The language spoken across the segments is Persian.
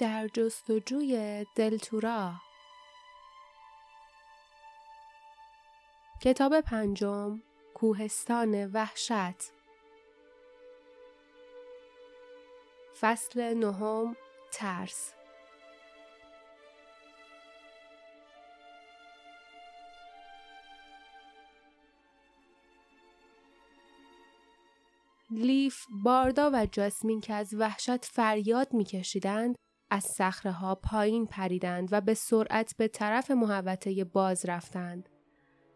در جستجوی دلتورا. کتاب پنجم کوهستان وحشت. فصل نهم ترس. لیف، باردا و جاسمین که از وحشت فریاد میکشیدند از صخره ها پایین پریدند و به سرعت به طرف محوطه باز رفتند.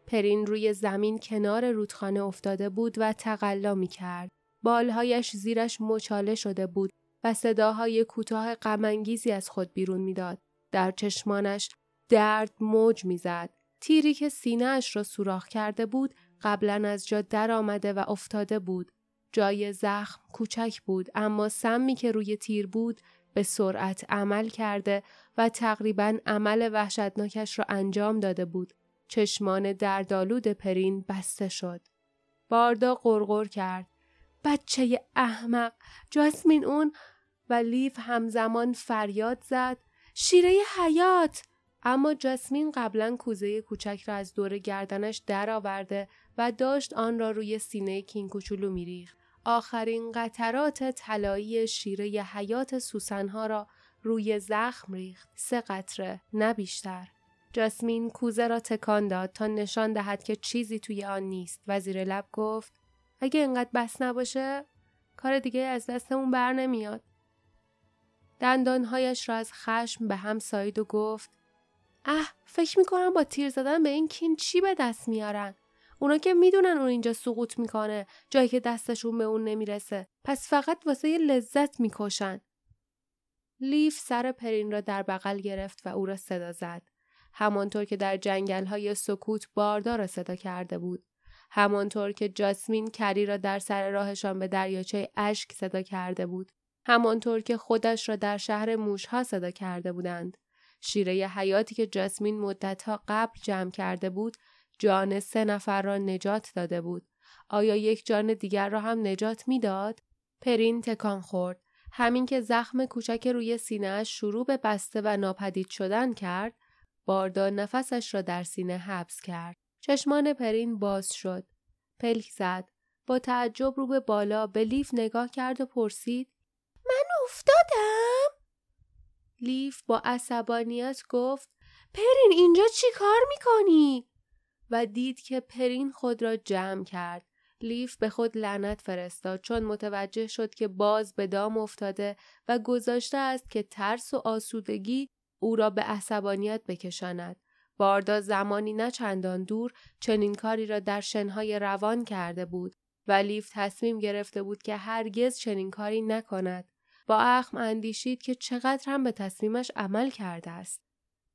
پرین روی زمین کنار رودخانه افتاده بود و تقلا می کرد. بالهایش زیرش مچاله شده بود و صداهای کوتاه غمانگیزی از خود بیرون می‌داد. در چشمانش درد موج می‌زد. تیری که سینهاش را سوراخ کرده بود قبلا از جا در آمده و افتاده بود. جای زخم کوچک بود اما سمی که روی تیر بود به سرعت عمل کرده و تقریبا عمل وحشتناکش را انجام داده بود. چشمان دردالود پرین بسته شد. باردا قرقر کرد. بچه احمق جاسمین اون و لیف همزمان فریاد زد شیره حیات اما جاسمین قبلا کوزه کوچک را از دور گردنش درآورده و داشت آن را روی سینه کین کوچولو میریخت آخرین قطرات طلایی شیره حیات سوسنها را روی زخم ریخت. سه قطره نه بیشتر. جاسمین کوزه را تکان داد تا نشان دهد که چیزی توی آن نیست. و زیر لب گفت اگه اینقدر بس نباشه کار دیگه از دستمون بر نمیاد. دندانهایش را از خشم به هم سایید و گفت اه فکر می‌کنم با تیر زدن به این کین چی به دست میارن؟ اونا که می‌دونن اون اینجا سقوط می‌کنه جایی که دستشون به اون نمی‌رسه. پس فقط واسه یه لذت می‌کشن. لیف سر پرین را در بغل گرفت و او را صدا زد. همانطور که در جنگل های سکوت باردار را صدا کرده بود. همانطور که جاسمین کری را در سر راهشان به دریاچه اشک صدا کرده بود. همانطور که خودش را در شهر موشها صدا کرده بودند. شیره حیاتی که جاسمین مدتها قبل جمع کرده بود جان سه نفر را نجات داده بود. آیا یک جان دیگر را هم نجات می‌داد؟ پرین تکان خورد. همین که زخم کوچک روی سینهاش شروع به بسته و ناپدید شدن کرد، باردا نفسش را در سینه حبس کرد. چشمان پرین باز شد. پلک زد. با تعجب رو به بالا به لیف نگاه کرد و پرسید من افتادم؟ لیف با عصبانیت گفت پرین اینجا چی کار می‌کنی؟ و دید که پرین خود را جمع کرد. لیف به خود لعنت فرستاد چون متوجه شد که باز به دام افتاده و گذاشته است که ترس و آسودگی او را به عصبانیت بکشاند. باردا زمانی نه چندان دور چنین کاری را در شنهای روان کرده بود و لیف تصمیم گرفته بود که هرگز چنین کاری نکند. با اخم اندیشید که چقدر هم به تصمیمش عمل کرده است.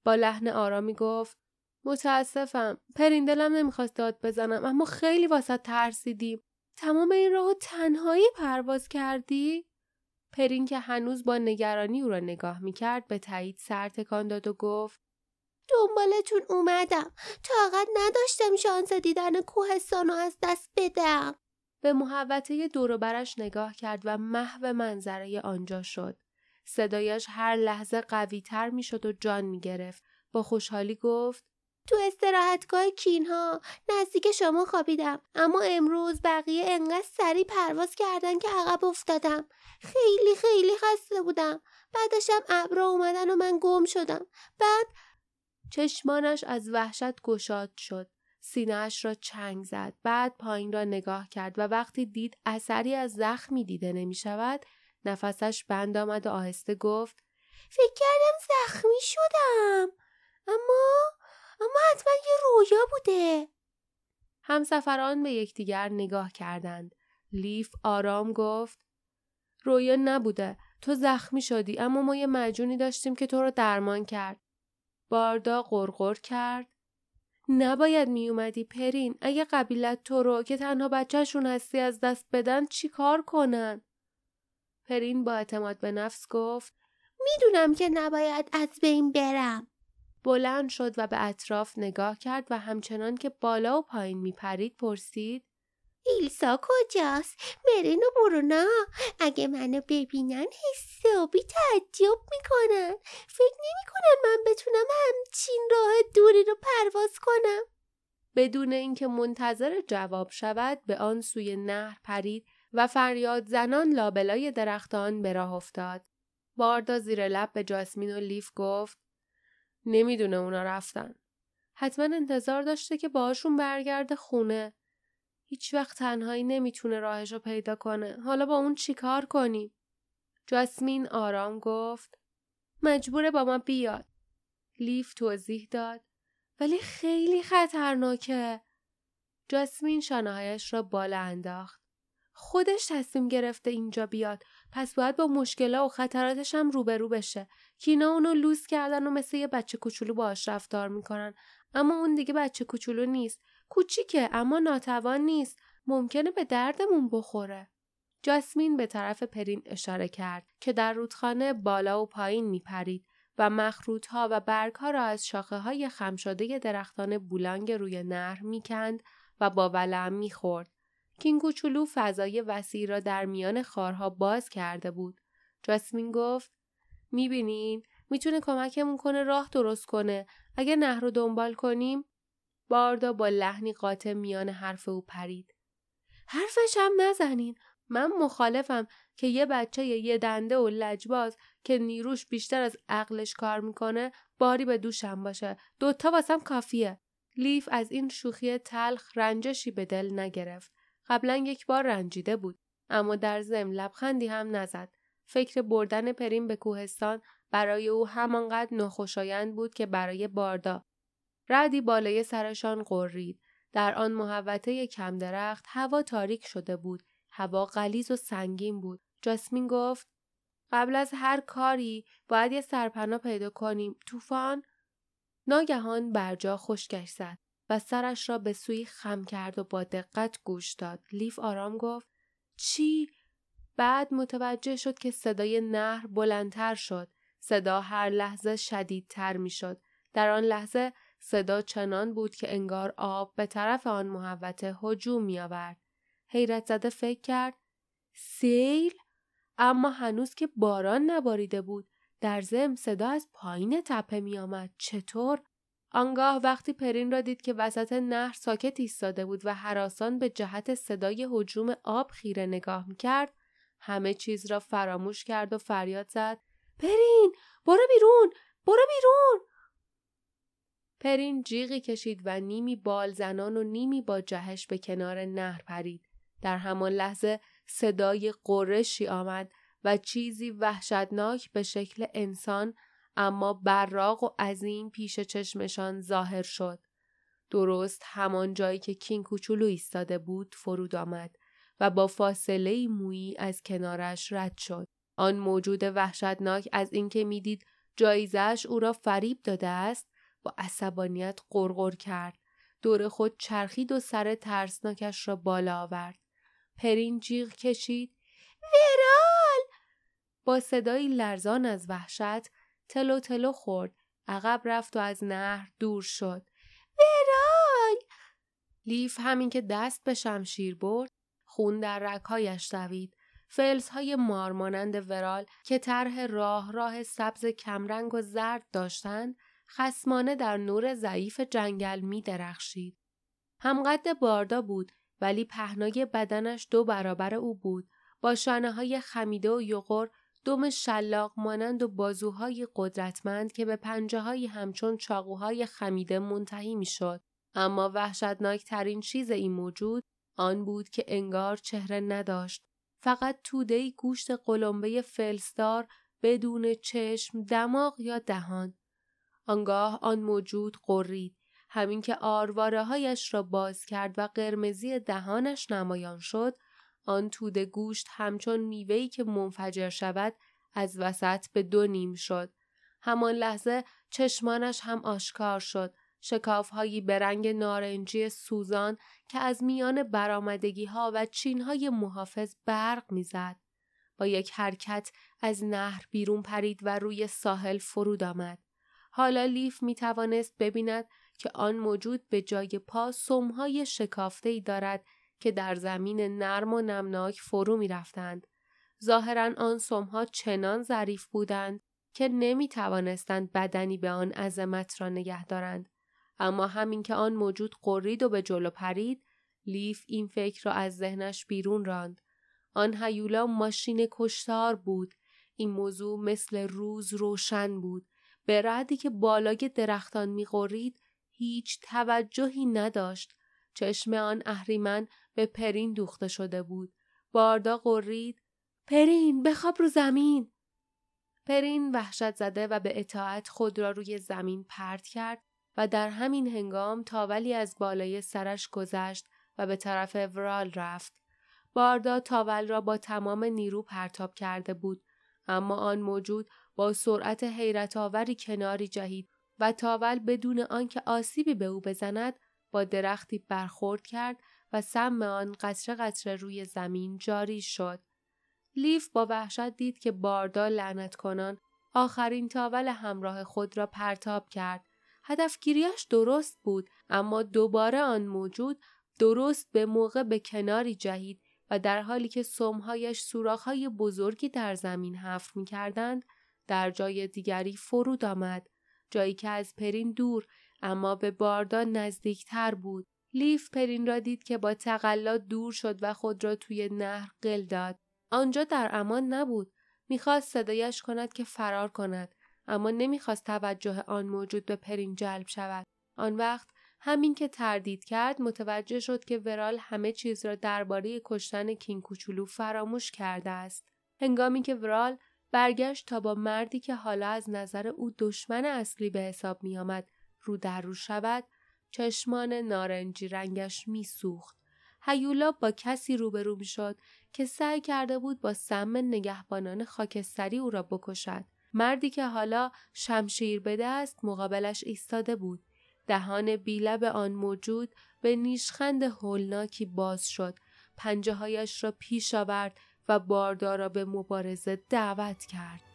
با لحن آرامی گفت متاسفم. پرین دلم نمی‌خواست داد بزنم اما خیلی واسه ترسیدیم تمام این راهو تنهایی پرواز کردی؟ پرین که هنوز با نگرانی او را نگاه می‌کرد به تایید سر تکان داد و گفت دنبالتون اومدم. طاقت نداشتم شانس دیدن کوهستان از دست بدم. به محوطه دور برش نگاه کرد و محو منظره آنجا شد. صدایش هر لحظه قوی تر می شد و جان می گرفت. با خوشحالی گفت تو استراحتگاه کینها. نزدیک شما خوابیدم. اما امروز بقیه انقدر سریع پرواز کردن که عقب افتادم. خیلی خیلی خسته بودم. بعدشم ابرا اومدن و من گم شدم. بعد چشمانش از وحشت گشاد شد. سینهاش را چنگ زد. بعد پایین را نگاه کرد و وقتی دید اثری از زخمی دیده نمی شود نفسش بند آمد و آهسته گفت فکر کردم زخمی شدم. اما اما حتما یه رویا بوده. همسفران به یکدیگر نگاه کردند. لیف آرام گفت رویا نبوده تو زخمی شدی اما ما یه مجونی داشتیم که تو رو درمان کرد. باردا قرقر کرد. نباید میومدی پرین اگه قبیلت تو رو که تنها بچهشون هستی از دست بدن چی کار کنن؟ پرین با اعتماد به نفس گفت می‌دونم که نباید از بین برم. بلند شد و به اطراف نگاه کرد و همچنان که بالا و پایین می پرید پرسید ایلسا کجاست؟ مرین و برونا اگه منو ببینن حسابی تعجب می‌کنن فکر نمی‌کنن من بتونم همچین راه دوری رو پرواز کنم بدون اینکه منتظر جواب شود به آن سوی نهر پرید و فریاد زنان لابلای درختان به راه افتاد. باردا زیر لب به جاسمین و لیف گفت نمی‌دونه اونا رفتن. حتما انتظار داشته که باشون برگرده خونه. هیچ وقت تنهایی نمی‌تونه راهش رو پیدا کنه. حالا با اون چیکار کنیم؟ جاسمین آرام گفت مجبوره با ما بیاد. لیف توضیح داد ولی خیلی خطرناکه. جاسمین شانههایش را بالا انداخت. خودش تصمیم گرفته اینجا بیاد پس باید با مشکلا و خطراتش هم روبرو بشه. کینا اونو لوس کردن و مثل یه بچه کوچولو باهاش رفتار می‌کنن. اما اون دیگه بچه کوچولو نیست. کوچیکه اما ناتوان نیست. ممکنه به دردمون بخوره. جاسمین به طرف پرین اشاره کرد که در رودخانه بالا و پایین میپرید و مخروط ها و برگ ها را از شاخه های خمشاده درختان بولانگ روی نهر می‌کند و با ولعم می‌خورد. کینگوچولو فضای وسیع را در میان خارها باز کرده بود. جاسمین گفت می‌بینین می‌تونه کمکمون کنه راه درست کنه. اگه نهر رو دنبال کنیم باردا با لحنی قاطع میان حرف او پرید. حرفش هم نزنین. من مخالفم که یه بچه یه دنده و لجباز که نیروش بیشتر از عقلش کار می‌کنه باری به دوشم باشه. دوتا واسم کافیه. لیف از این شوخی تلخ رنجشی به دل نگرفت. قبلا یک بار رنجیده بود اما در ضمن لبخندی هم نزد. فکر بردن پرین به کوهستان برای او همانقدر ناخوشایند بود که برای باردا. ردی بالای سرشان قرید در آن محوطه کم درخت هوا تاریک شده بود. هوا غلیظ و سنگین بود. جاسمین گفت قبل از هر کاری باید یه سرپناه پیدا کنیم. طوفان؟ ناگهان برجا خشکش زد. و سرش را به سوی خم کرد و با دقت گوش داد. لیف آرام گفت چی؟ بعد متوجه شد که صدای نهر بلندتر شد. صدا هر لحظه شدیدتر می شد. در آن لحظه صدا چنان بود که انگار آب به طرف آن محوطه هجوم می آورد. حیرت زده فکر کرد سیل؟ اما هنوز که باران نباریده بود. در زم صدا از پایین تپه می آمد. چطور؟ آنگاه وقتی پرین را دید که وسط نهر ساکت ایستاده بود و حراسان به جهت صدای حجوم آب خیره نگاه می‌کرد همه چیز را فراموش کرد و فریاد زد. پرین برو بیرون برو بیرون! پرین جیغی کشید و نیمی بال زنان و نیمی با جهش به کنار نهر پرید. در همان لحظه صدای قرشی آمد و چیزی وحشتناک به شکل انسان اما براق و عظیم پیش چشمشان ظاهر شد. درست همان جایی که کین کوچولو ایستاده بود فرود آمد و با فاصله مویی از کنارش رد شد. آن موجود وحشتناک از اینکه می‌دید جایزش او را فریب داده است با عصبانیت غرغر کرد. دور خود چرخید و سر ترسناکش را بالا آورد. پرین جیغ کشید. ورال! با صدایی لرزان از وحشت تلو تلو خورد. عقب رفت و از نهر دور شد. برای لیف همین که دست به شمشیر برد خون در رکهایش دوید. فلس های مارمانند ورال که طرح راه راه سبز کمرنگ و زرد داشتند خسمانه در نور ضعیف جنگل می درخشید. همقد باردا بود ولی پهنای بدنش دو برابر او بود. با شانه های خمیده و یغور دم شلاق مانند و بازوهای قدرتمند که به پنجه های همچون چاقوهای خمیده منتهی می‌شد. اما وحشتناک ترین چیز این موجود آن بود که انگار چهره نداشت. فقط تودهی گوشت قلمبه فلسدار بدون چشم، دماغ یا دهان. آنگاه آن موجود قرید. همین که آرواره هایش را باز کرد و قرمزی دهانش نمایان شد، آن توده گوشت همچون میوهی که منفجر شود از وسط به دو نیم شد. همان لحظه چشمانش هم آشکار شد. شکافهایی به رنگ نارنجی سوزان که از میان برامدگی ها و چین های محافظ برق می‌زد. با یک حرکت از نهر بیرون پرید و روی ساحل فرود آمد. حالا لیف می توانست ببیند که آن موجود به جای پا سمهای شکافته ای دارد که در زمین نرم و نمناک فرو می رفتند. ظاهرا آن سمها چنان ظریف بودند که نمی توانستند بدنی به آن عظمت را نگه دارند. اما همین که آن موجود قرید و به جلو پرید لیف این فکر را از ذهنش بیرون راند. آن هیولا ماشین کشتار بود. این موضوع مثل روز روشن بود. به ردی که بالای درختان میقرید هیچ توجهی نداشت. چشم آن اهریمن به پرین دوخته شده بود. باردا قرید پرین بخواب رو زمین. پرین وحشت زده و به اطاعت خود را روی زمین پرت کرد و در همین هنگام تاولی از بالای سرش گذشت و به طرف ورال رفت. باردا تاول را با تمام نیرو پرتاب کرده بود اما آن موجود با سرعت حیرت آوری کناری جهید و تاول بدون آنکه آسیبی به او بزند با درختی برخورد کرد و سم آن قطره قطره روی زمین جاری شد. لیف با وحشت دید که باردا لعنت کنان آخرین تاول همراه خود را پرتاب کرد. هدفگیریش درست بود اما دوباره آن موجود درست به موقع به کناری جهید و در حالی که سمهایش سوراخهای بزرگی در زمین حفر می کردند در جای دیگری فرود آمد. جایی که از پرین دور اما به باردا نزدیکتر بود. لیف پرین را دید که با تقلا دور شد و خود را توی نهر قل داد. آنجا در امان نبود. می‌خواست صدایش کند که فرار کند اما نمی‌خواست توجه آن موجود به پرین جلب شود. آن وقت همین که تردید کرد متوجه شد که ورال همه چیز را درباره کشتن کین کوچولو فراموش کرده است. هنگامی که ورال برگشت تا با مردی که حالا از نظر او دشمن اصلی به حساب می آمد رو در رو شود چشمان نارنجی رنگش می سوخت. هیولا با کسی روبرو می شد که سعی کرده بود با سم نگهبانان خاکستری او را بکشد. مردی که حالا شمشیر بده است مقابلش ایستاده بود. دهان بیلب آن موجود به نیشخند هولناکی باز شد. پنجه هایش را پیش آورد و باردار را به مبارزه دعوت کرد.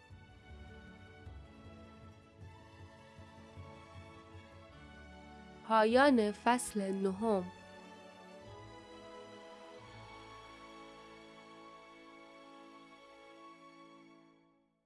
پایان فصل نهم.